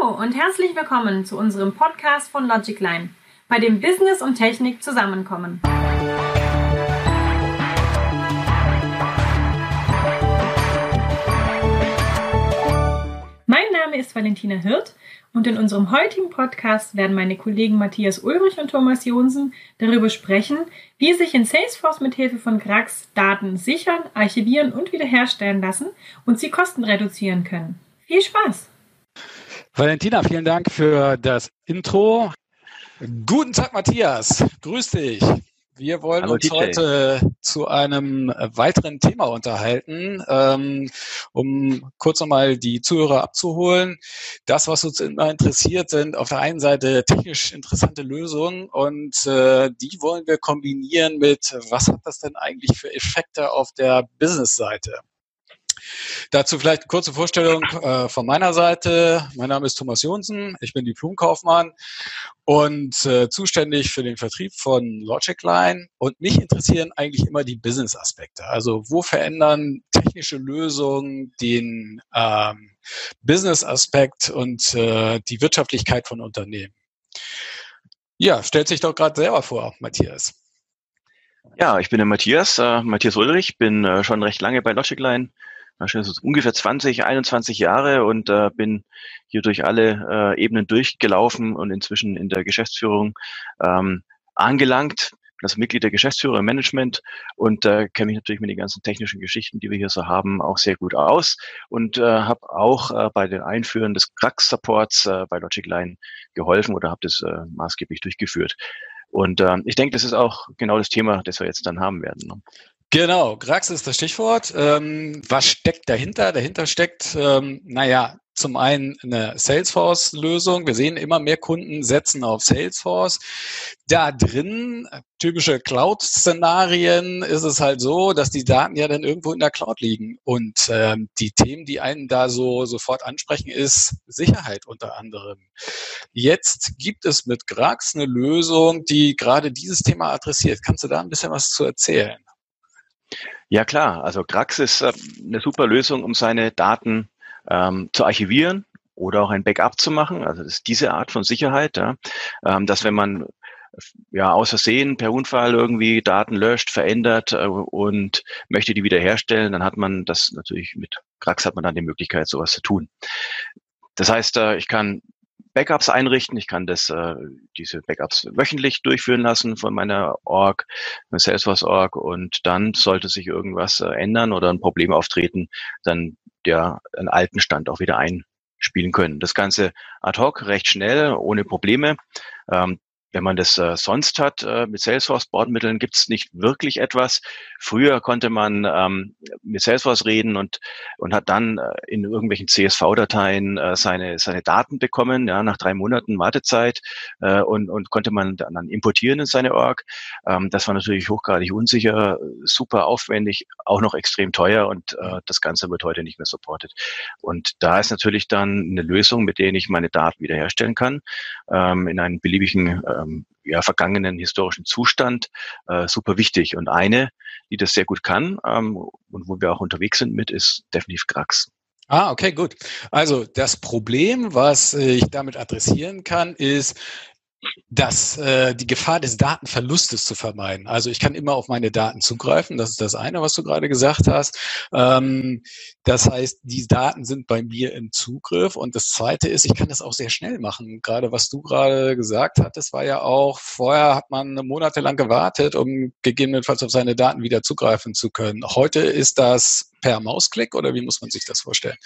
Hallo und herzlich willkommen zu unserem Podcast von Logicline, bei dem Business und Technik zusammenkommen. Mein Name ist Valentina Hirt und in unserem heutigen Podcast werden meine Kollegen Matthias Ulrich und Thomas Jonsen darüber sprechen, wie sich in Salesforce mit Hilfe von Grax Daten sichern, archivieren und wiederherstellen lassen und sie Kosten reduzieren können. Viel Spaß! Valentina, vielen Dank für das Intro. Guten Tag, Matthias. Grüß dich. Wir wollen Hallo, uns DJ. heute zu einem weiteren Thema unterhalten, ähm, um kurz nochmal die Zuhörer abzuholen. Das, was uns immer interessiert, sind auf der einen Seite technisch interessante Lösungen und äh, die wollen wir kombinieren mit, was hat das denn eigentlich für Effekte auf der Business-Seite? Dazu vielleicht eine kurze Vorstellung äh, von meiner Seite. Mein Name ist Thomas Jonsen, ich bin Diplomkaufmann und äh, zuständig für den Vertrieb von Logicline. Und mich interessieren eigentlich immer die Business-Aspekte. Also wo verändern technische Lösungen den ähm, Business-Aspekt und äh, die Wirtschaftlichkeit von Unternehmen? Ja, stellt sich doch gerade selber vor, Matthias. Ja, ich bin der Matthias, äh, Matthias Ulrich, bin äh, schon recht lange bei Logicline also ungefähr 20, 21 Jahre und äh, bin hier durch alle äh, Ebenen durchgelaufen und inzwischen in der Geschäftsführung ähm, angelangt. Bin also Mitglied der Geschäftsführer im Management und äh, kenne mich natürlich mit den ganzen technischen Geschichten, die wir hier so haben, auch sehr gut aus und äh, habe auch äh, bei den Einführen des Crack-Supports äh, bei Logic Line geholfen oder habe das äh, maßgeblich durchgeführt. Und äh, ich denke, das ist auch genau das Thema, das wir jetzt dann haben werden. Ne? Genau, Grax ist das Stichwort. Ähm, was steckt dahinter? Dahinter steckt, ähm, naja, zum einen eine Salesforce-Lösung. Wir sehen immer mehr Kunden setzen auf Salesforce. Da drin, typische Cloud-Szenarien, ist es halt so, dass die Daten ja dann irgendwo in der Cloud liegen. Und ähm, die Themen, die einen da so sofort ansprechen, ist Sicherheit unter anderem. Jetzt gibt es mit Grax eine Lösung, die gerade dieses Thema adressiert. Kannst du da ein bisschen was zu erzählen? Ja klar, also Grax ist äh, eine super Lösung, um seine Daten ähm, zu archivieren oder auch ein Backup zu machen. Also das ist diese Art von Sicherheit, ja, ähm, dass wenn man ja aus Versehen per Unfall irgendwie Daten löscht, verändert äh, und möchte die wiederherstellen, dann hat man das natürlich mit Grax hat man dann die Möglichkeit, sowas zu tun. Das heißt, äh, ich kann Backups einrichten. Ich kann das, äh, diese Backups wöchentlich durchführen lassen von meiner Org, Salesforce Org und dann sollte sich irgendwas äh, ändern oder ein Problem auftreten, dann der einen alten Stand auch wieder einspielen können. Das Ganze ad hoc, recht schnell, ohne Probleme. Ähm, wenn man das äh, sonst hat äh, mit Salesforce-Bordmitteln, gibt es nicht wirklich etwas. Früher konnte man ähm, mit Salesforce reden und, und hat dann äh, in irgendwelchen CSV-Dateien äh, seine, seine Daten bekommen, ja, nach drei Monaten Wartezeit äh, und, und konnte man dann, importieren in seine Org. Ähm, das war natürlich hochgradig unsicher, super aufwendig, auch noch extrem teuer und äh, das Ganze wird heute nicht mehr supported. Und da ist natürlich dann eine Lösung, mit der ich meine Daten wiederherstellen kann, ähm, in einen beliebigen äh, ähm, ja, vergangenen historischen Zustand äh, super wichtig. Und eine, die das sehr gut kann ähm, und wo wir auch unterwegs sind mit, ist definitiv Grax. Ah, okay, gut. Also das Problem, was ich damit adressieren kann, ist, dass äh, die Gefahr des Datenverlustes zu vermeiden. Also ich kann immer auf meine Daten zugreifen. Das ist das eine, was du gerade gesagt hast. Ähm, das heißt, die Daten sind bei mir im Zugriff. Und das zweite ist, ich kann das auch sehr schnell machen. Gerade was du gerade gesagt hattest, war ja auch, vorher hat man monatelang gewartet, um gegebenenfalls auf seine Daten wieder zugreifen zu können. Heute ist das per Mausklick oder wie muss man sich das vorstellen?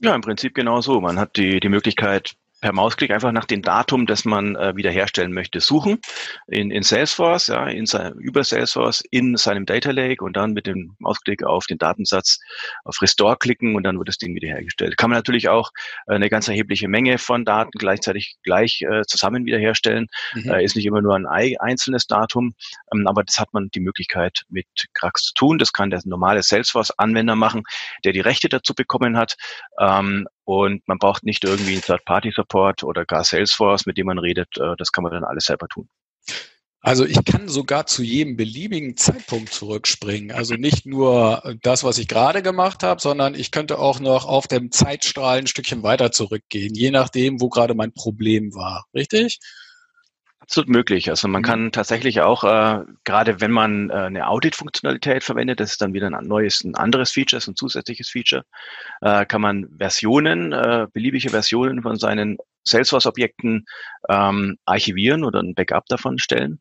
Ja, im Prinzip genau so. Man hat die, die Möglichkeit, per Mausklick einfach nach dem Datum, das man äh, wiederherstellen möchte, suchen in, in Salesforce, ja, in sein, über Salesforce in seinem Data Lake und dann mit dem Mausklick auf den Datensatz auf Restore klicken und dann wird das Ding wiederhergestellt. Kann man natürlich auch äh, eine ganz erhebliche Menge von Daten gleichzeitig gleich äh, zusammen wiederherstellen. Mhm. Äh, ist nicht immer nur ein einzelnes Datum, ähm, aber das hat man die Möglichkeit mit Krax zu tun. Das kann der normale Salesforce-Anwender machen, der die Rechte dazu bekommen hat. Ähm, und man braucht nicht irgendwie einen Third-Party-Support oder gar Salesforce, mit dem man redet. Äh, das kann man dann alles selber tun. Also ich kann sogar zu jedem beliebigen Zeitpunkt zurückspringen. Also nicht nur das, was ich gerade gemacht habe, sondern ich könnte auch noch auf dem Zeitstrahl ein Stückchen weiter zurückgehen, je nachdem, wo gerade mein Problem war. Richtig? Absolut möglich. Also man mhm. kann tatsächlich auch, äh, gerade wenn man äh, eine Audit-Funktionalität verwendet, das ist dann wieder ein neues, ein anderes Feature, ein zusätzliches Feature, äh, kann man Versionen, äh, beliebige Versionen von seinen Salesforce-Objekten ähm, archivieren oder ein Backup davon stellen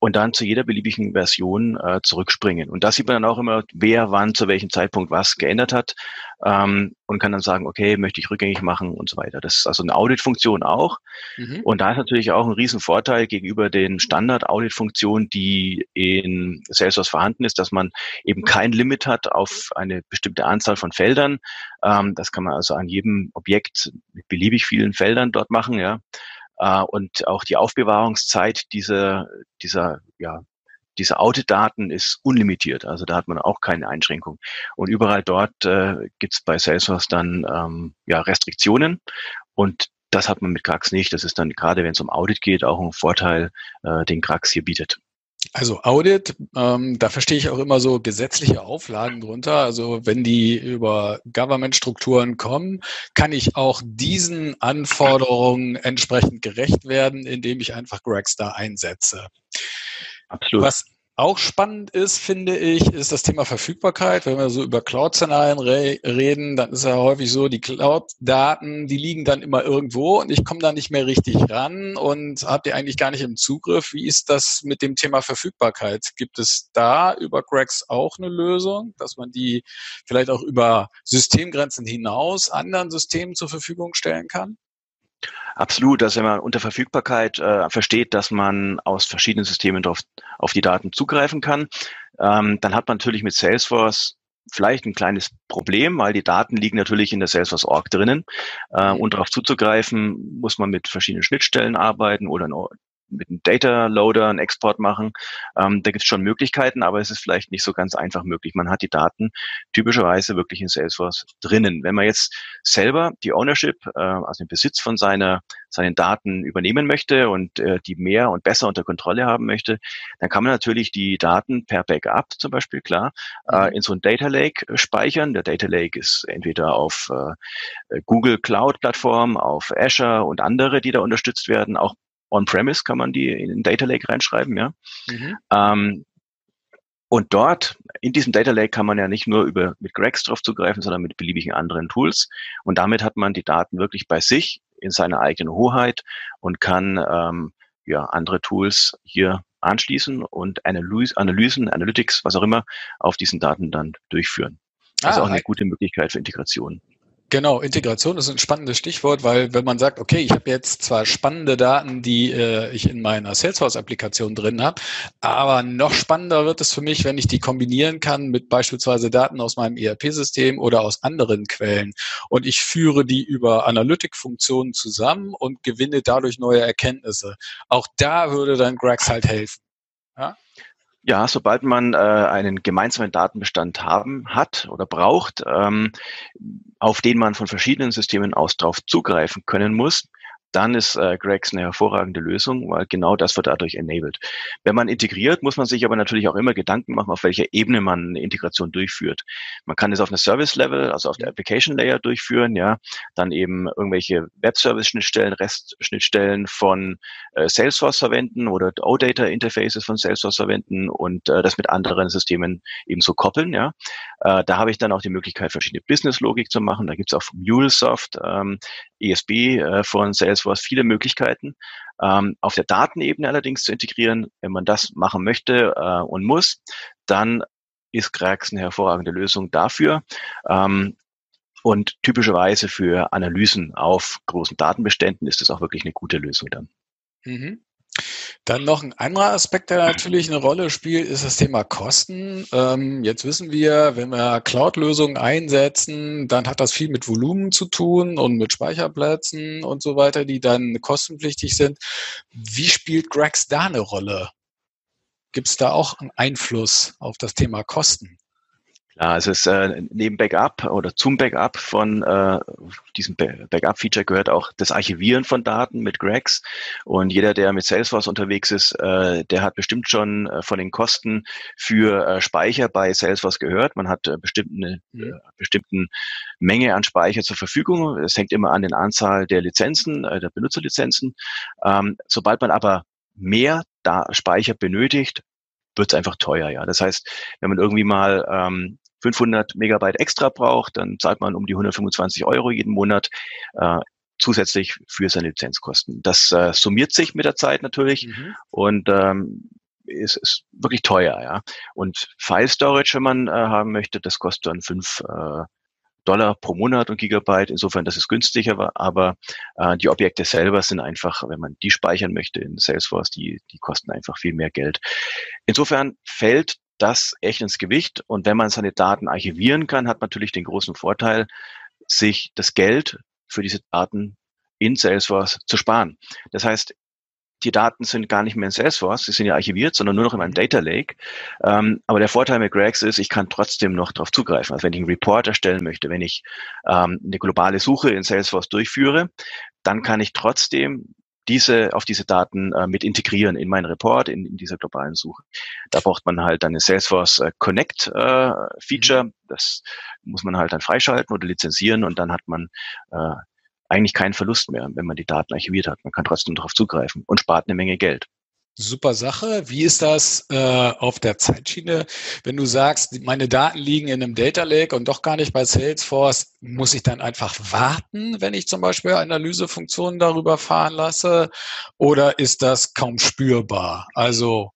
und dann zu jeder beliebigen Version äh, zurückspringen. Und da sieht man dann auch immer, wer wann zu welchem Zeitpunkt was geändert hat ähm, und kann dann sagen, okay, möchte ich rückgängig machen und so weiter. Das ist also eine Audit-Funktion auch. Mhm. Und da ist natürlich auch ein Riesenvorteil gegenüber den Standard-Audit-Funktionen, die in Salesforce vorhanden ist, dass man eben kein Limit hat auf eine bestimmte Anzahl von Feldern. Ähm, das kann man also an jedem Objekt mit beliebig vielen Feldern dort machen, ja. Äh, und auch die Aufbewahrungszeit dieser, dieser, ja, diese Audit-Daten ist unlimitiert. Also da hat man auch keine Einschränkung. Und überall dort äh, gibt es bei Salesforce dann ähm, ja, Restriktionen. Und das hat man mit Krax nicht. Das ist dann gerade, wenn es um Audit geht, auch ein Vorteil, äh, den Krax hier bietet. Also Audit, ähm, da verstehe ich auch immer so gesetzliche Auflagen drunter. Also wenn die über Government-Strukturen kommen, kann ich auch diesen Anforderungen entsprechend gerecht werden, indem ich einfach Gregstar einsetze. Absolut. Was auch spannend ist, finde ich, ist das Thema Verfügbarkeit. Wenn wir so über Cloud-Szenarien re reden, dann ist ja häufig so, die Cloud-Daten, die liegen dann immer irgendwo und ich komme da nicht mehr richtig ran und habe die eigentlich gar nicht im Zugriff. Wie ist das mit dem Thema Verfügbarkeit? Gibt es da über Grex auch eine Lösung, dass man die vielleicht auch über Systemgrenzen hinaus anderen Systemen zur Verfügung stellen kann? Absolut, dass wenn man unter Verfügbarkeit äh, versteht, dass man aus verschiedenen Systemen drauf, auf die Daten zugreifen kann, ähm, dann hat man natürlich mit Salesforce vielleicht ein kleines Problem, weil die Daten liegen natürlich in der Salesforce Org drinnen. Äh, mhm. und darauf zuzugreifen, muss man mit verschiedenen Schnittstellen arbeiten oder mit einem Data Loader einen Export machen. Ähm, da gibt es schon Möglichkeiten, aber es ist vielleicht nicht so ganz einfach möglich. Man hat die Daten typischerweise wirklich in Salesforce drinnen. Wenn man jetzt selber die Ownership, äh, also den Besitz von seiner, seinen Daten übernehmen möchte und äh, die mehr und besser unter Kontrolle haben möchte, dann kann man natürlich die Daten per Backup zum Beispiel, klar, äh, mhm. in so ein Data Lake speichern. Der Data Lake ist entweder auf äh, Google Cloud Plattform, auf Azure und andere, die da unterstützt werden, auch On-Premise kann man die in den Data Lake reinschreiben, ja. Mhm. Ähm, und dort, in diesem Data Lake kann man ja nicht nur über mit Grex drauf zugreifen, sondern mit beliebigen anderen Tools. Und damit hat man die Daten wirklich bei sich in seiner eigenen Hoheit und kann ähm, ja andere Tools hier anschließen und Analyse, Analysen, Analytics, was auch immer, auf diesen Daten dann durchführen. Also ah, auch eine gute Möglichkeit für Integration. Genau, Integration ist ein spannendes Stichwort, weil wenn man sagt, okay, ich habe jetzt zwar spannende Daten, die äh, ich in meiner Salesforce-Applikation drin habe, aber noch spannender wird es für mich, wenn ich die kombinieren kann mit beispielsweise Daten aus meinem ERP-System oder aus anderen Quellen und ich führe die über Analytic-Funktionen zusammen und gewinne dadurch neue Erkenntnisse. Auch da würde dann Grax halt helfen. Ja? Ja, sobald man äh, einen gemeinsamen Datenbestand haben hat oder braucht, ähm, auf den man von verschiedenen Systemen aus drauf zugreifen können muss, dann ist äh, Grex eine hervorragende Lösung, weil genau das wird dadurch enabled. Wenn man integriert, muss man sich aber natürlich auch immer Gedanken machen, auf welcher Ebene man eine Integration durchführt. Man kann es auf einer Service-Level, also auf der Application-Layer durchführen, ja, dann eben irgendwelche Web-Service-Schnittstellen, Rest-Schnittstellen von äh, Salesforce verwenden oder OData-Interfaces von Salesforce verwenden und äh, das mit anderen Systemen ebenso koppeln, ja. Äh, da habe ich dann auch die Möglichkeit, verschiedene Business-Logik zu machen. Da gibt es auch MuleSoft, ähm, ESB äh, von Salesforce viele Möglichkeiten. Ähm, auf der Datenebene allerdings zu integrieren, wenn man das machen möchte äh, und muss, dann ist Krax eine hervorragende Lösung dafür. Ähm, und typischerweise für Analysen auf großen Datenbeständen ist das auch wirklich eine gute Lösung dann. Mhm. Dann noch ein anderer Aspekt, der natürlich eine Rolle spielt, ist das Thema Kosten. Ähm, jetzt wissen wir, wenn wir Cloud-Lösungen einsetzen, dann hat das viel mit Volumen zu tun und mit Speicherplätzen und so weiter, die dann kostenpflichtig sind. Wie spielt Grex da eine Rolle? Gibt es da auch einen Einfluss auf das Thema Kosten? Ja, also es äh, neben Backup oder zum Backup von äh, diesem Backup-Feature gehört auch das Archivieren von Daten mit Grex. Und jeder, der mit Salesforce unterwegs ist, äh, der hat bestimmt schon äh, von den Kosten für äh, Speicher bei Salesforce gehört. Man hat äh, bestimmt eine mhm. äh, bestimmten Menge an Speicher zur Verfügung. Es hängt immer an den Anzahl der Lizenzen, äh, der Benutzerlizenzen. Ähm, sobald man aber mehr da Speicher benötigt, wird es einfach teuer. Ja, das heißt, wenn man irgendwie mal ähm, 500 Megabyte extra braucht, dann zahlt man um die 125 Euro jeden Monat äh, zusätzlich für seine Lizenzkosten. Das äh, summiert sich mit der Zeit natürlich mhm. und ähm, ist, ist wirklich teuer, ja. Und File Storage, wenn man äh, haben möchte, das kostet dann fünf äh, Dollar pro Monat und Gigabyte. Insofern, das ist günstiger, aber äh, die Objekte selber sind einfach, wenn man die speichern möchte in Salesforce, die, die kosten einfach viel mehr Geld. Insofern fällt das echt ins Gewicht. Und wenn man seine Daten archivieren kann, hat man natürlich den großen Vorteil, sich das Geld für diese Daten in Salesforce zu sparen. Das heißt, die Daten sind gar nicht mehr in Salesforce, sie sind ja archiviert, sondern nur noch in meinem Data Lake. Ähm, aber der Vorteil mit Grex ist, ich kann trotzdem noch darauf zugreifen. Also wenn ich einen Report erstellen möchte, wenn ich ähm, eine globale Suche in Salesforce durchführe, dann kann ich trotzdem diese, auf diese Daten äh, mit integrieren in meinen Report, in, in dieser globalen Suche. Da braucht man halt eine Salesforce äh, Connect äh, Feature. Mhm. Das muss man halt dann freischalten oder lizenzieren und dann hat man äh, eigentlich keinen Verlust mehr, wenn man die Daten archiviert hat. Man kann trotzdem darauf zugreifen und spart eine Menge Geld. Super Sache. Wie ist das äh, auf der Zeitschiene? Wenn du sagst, meine Daten liegen in einem Data Lake und doch gar nicht bei Salesforce, muss ich dann einfach warten, wenn ich zum Beispiel Analysefunktionen darüber fahren lasse? Oder ist das kaum spürbar? Also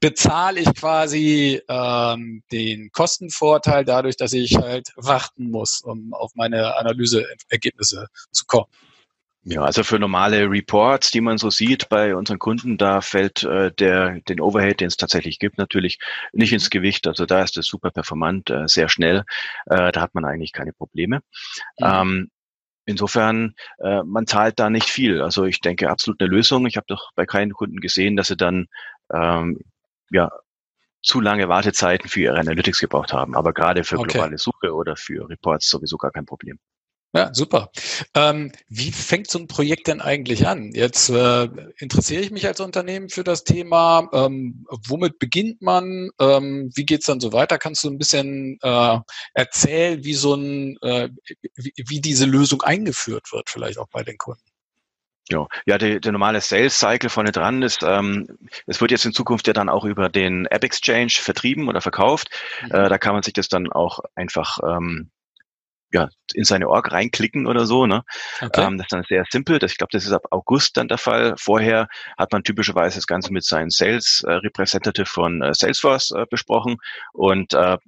bezahle ich quasi ähm, den Kostenvorteil dadurch, dass ich halt warten muss, um auf meine Analyseergebnisse zu kommen? Ja, also für normale Reports, die man so sieht bei unseren Kunden, da fällt äh, der den Overhead, den es tatsächlich gibt, natürlich nicht ins Gewicht. Also da ist es super performant, äh, sehr schnell. Äh, da hat man eigentlich keine Probleme. Mhm. Ähm, insofern, äh, man zahlt da nicht viel. Also ich denke, absolut eine Lösung. Ich habe doch bei keinen Kunden gesehen, dass sie dann ähm, ja zu lange Wartezeiten für ihre Analytics gebraucht haben. Aber gerade für okay. globale Suche oder für Reports sowieso gar kein Problem. Ja, super. Ähm, wie fängt so ein Projekt denn eigentlich an? Jetzt äh, interessiere ich mich als Unternehmen für das Thema. Ähm, womit beginnt man? Ähm, wie geht's dann so weiter? Kannst du ein bisschen äh, erzählen, wie so ein, äh, wie, wie diese Lösung eingeführt wird, vielleicht auch bei den Kunden? Ja, ja der, der normale Sales Cycle vorne dran ist, ähm, es wird jetzt in Zukunft ja dann auch über den App Exchange vertrieben oder verkauft. Mhm. Äh, da kann man sich das dann auch einfach ähm, ja, in seine Org reinklicken oder so. Ne? Okay. Ähm, das ist dann sehr simpel. Das, ich glaube, das ist ab August dann der Fall. Vorher hat man typischerweise das Ganze mit seinem Sales äh, Representative von äh, Salesforce äh, besprochen und äh,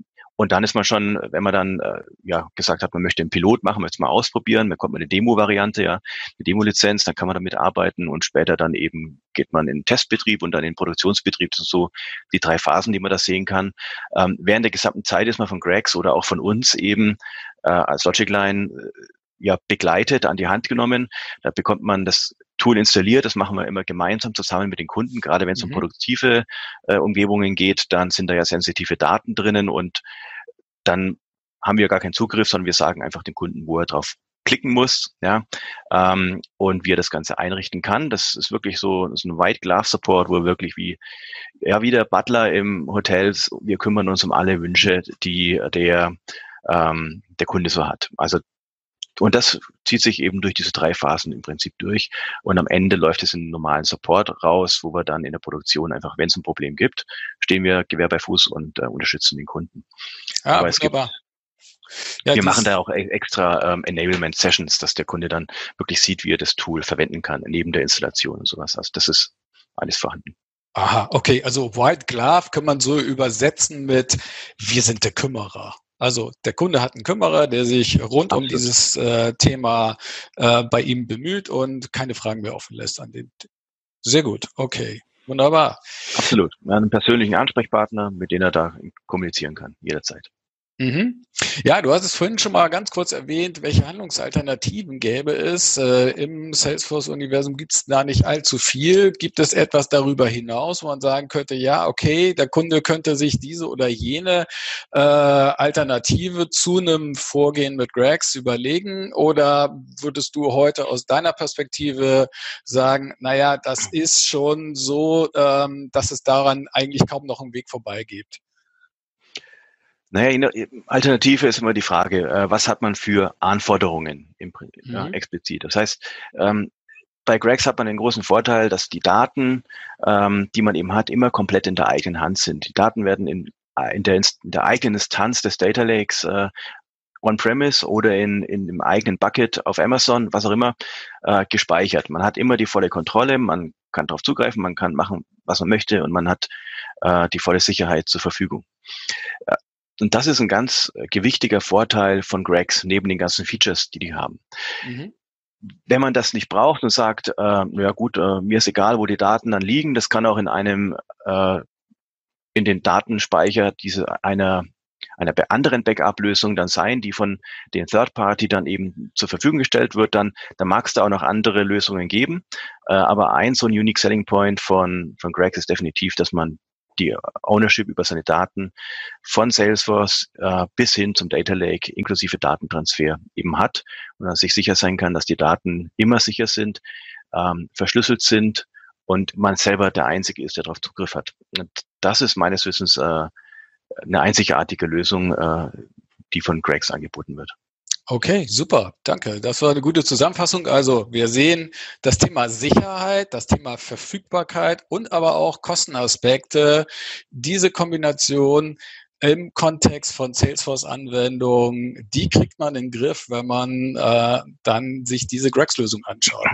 und dann ist man schon, wenn man dann äh, ja gesagt hat, man möchte einen Pilot machen, möchte es mal ausprobieren, dann kommt man eine Demo-Variante, ja, eine Demo-Lizenz, dann kann man damit arbeiten und später dann eben geht man in den Testbetrieb und dann in den Produktionsbetrieb. Das sind so die drei Phasen, die man da sehen kann. Ähm, während der gesamten Zeit ist man von Gregs oder auch von uns eben äh, als Logicline äh, ja begleitet, an die Hand genommen. Da bekommt man das Tool installiert. Das machen wir immer gemeinsam zusammen mit den Kunden. Gerade wenn es mhm. um produktive äh, Umgebungen geht, dann sind da ja sensitive Daten drinnen und dann haben wir gar keinen Zugriff, sondern wir sagen einfach dem Kunden, wo er drauf klicken muss, ja, ähm, und wie er das Ganze einrichten kann. Das ist wirklich so, das ist ein White Glove Support, wo wir wirklich wie, ja, wie der Butler im Hotel, wir kümmern uns um alle Wünsche, die der, ähm, der Kunde so hat. Also und das zieht sich eben durch diese drei Phasen im Prinzip durch. Und am Ende läuft es in normalen Support raus, wo wir dann in der Produktion einfach, wenn es ein Problem gibt, stehen wir Gewehr bei Fuß und äh, unterstützen den Kunden. Ja, Aber es gibt, ja, wir machen da auch e-, extra ähm, Enablement Sessions, dass der Kunde dann wirklich sieht, wie er das Tool verwenden kann, neben der Installation und sowas. Also das ist alles vorhanden. Aha, okay. Also White Glove kann man so übersetzen mit wir sind der Kümmerer. Also der Kunde hat einen Kümmerer, der sich rund Absolut. um dieses äh, Thema äh, bei ihm bemüht und keine Fragen mehr offen lässt an den. Sehr gut, okay, wunderbar. Absolut. Einen persönlichen Ansprechpartner, mit dem er da kommunizieren kann, jederzeit. Mhm. Ja, du hast es vorhin schon mal ganz kurz erwähnt, welche Handlungsalternativen gäbe es. Äh, Im Salesforce-Universum gibt es da nicht allzu viel. Gibt es etwas darüber hinaus, wo man sagen könnte, ja, okay, der Kunde könnte sich diese oder jene äh, Alternative zu einem Vorgehen mit Gregs überlegen? Oder würdest du heute aus deiner Perspektive sagen, naja, das ist schon so, ähm, dass es daran eigentlich kaum noch einen Weg vorbei gibt? Naja, Alternative ist immer die Frage, äh, was hat man für Anforderungen im, mhm. ja, explizit. Das heißt, ähm, bei Gregs hat man den großen Vorteil, dass die Daten, ähm, die man eben hat, immer komplett in der eigenen Hand sind. Die Daten werden in, äh, in, der, in der eigenen Instanz des Data Lakes äh, on-premise oder in, in dem eigenen Bucket auf Amazon, was auch immer, äh, gespeichert. Man hat immer die volle Kontrolle, man kann darauf zugreifen, man kann machen, was man möchte und man hat äh, die volle Sicherheit zur Verfügung. Und das ist ein ganz äh, gewichtiger Vorteil von Gregs neben den ganzen Features, die die haben. Mhm. Wenn man das nicht braucht und sagt, äh, ja gut, äh, mir ist egal, wo die Daten dann liegen, das kann auch in einem äh, in den Datenspeicher diese einer einer anderen Backup-Lösung dann sein, die von den Third Party dann eben zur Verfügung gestellt wird, dann, dann mag es da auch noch andere Lösungen geben. Äh, aber ein so ein Unique Selling Point von, von Greg ist definitiv, dass man die Ownership über seine Daten von Salesforce äh, bis hin zum Data Lake inklusive Datentransfer eben hat und dann sich sicher sein kann, dass die Daten immer sicher sind, ähm, verschlüsselt sind und man selber der Einzige ist, der darauf Zugriff hat. Und das ist meines Wissens äh, eine einzigartige Lösung, äh, die von Gregs angeboten wird. Okay, super, danke. Das war eine gute Zusammenfassung. Also wir sehen das Thema Sicherheit, das Thema Verfügbarkeit und aber auch Kostenaspekte. Diese Kombination im Kontext von Salesforce-Anwendungen, die kriegt man in den Griff, wenn man äh, dann sich diese Grex-Lösung anschaut.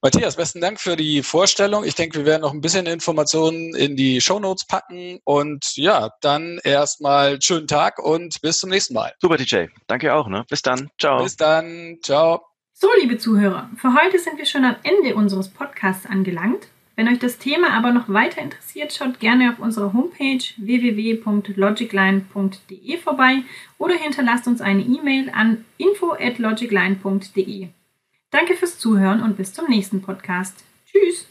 Matthias, besten Dank für die Vorstellung. Ich denke, wir werden noch ein bisschen Informationen in die Show Notes packen und ja, dann erstmal schönen Tag und bis zum nächsten Mal. Super, DJ. Danke auch. Ne? Bis dann. Ciao. Bis dann. Ciao. So, liebe Zuhörer, für heute sind wir schon am Ende unseres Podcasts angelangt. Wenn euch das Thema aber noch weiter interessiert, schaut gerne auf unserer Homepage www.logicline.de vorbei oder hinterlasst uns eine E-Mail an info@logicline.de. Danke fürs Zuhören und bis zum nächsten Podcast. Tschüss.